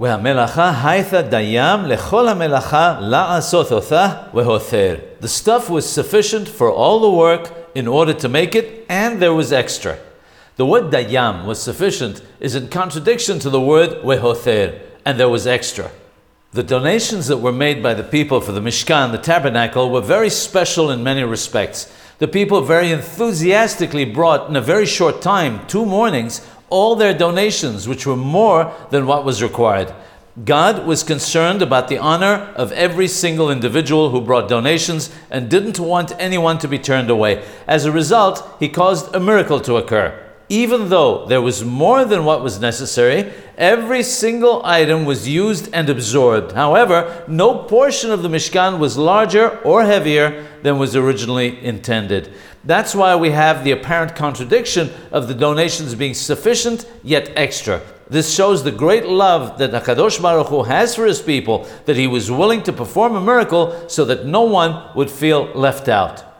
והמלאכה הייתה דיים לכל המלאכה לעשות אותה והותר. The stuff was sufficient for all the work in order to make it, and there was extra. The word dayam was sufficient is in contradiction to the word wehoter, and there was extra. The donations that were made by the people for the Mishkan, the tabernacle, were very special in many respects. The people very enthusiastically brought in a very short time, two mornings, all their donations, which were more than what was required. God was concerned about the honor of every single individual who brought donations and didn't want anyone to be turned away. As a result, he caused a miracle to occur even though there was more than what was necessary, every single item was used and absorbed. However, no portion of the Mishkan was larger or heavier than was originally intended. That's why we have the apparent contradiction of the donations being sufficient yet extra. This shows the great love that Hakadosh Baruch Hu has for his people, that he was willing to perform a miracle so that no one would feel left out.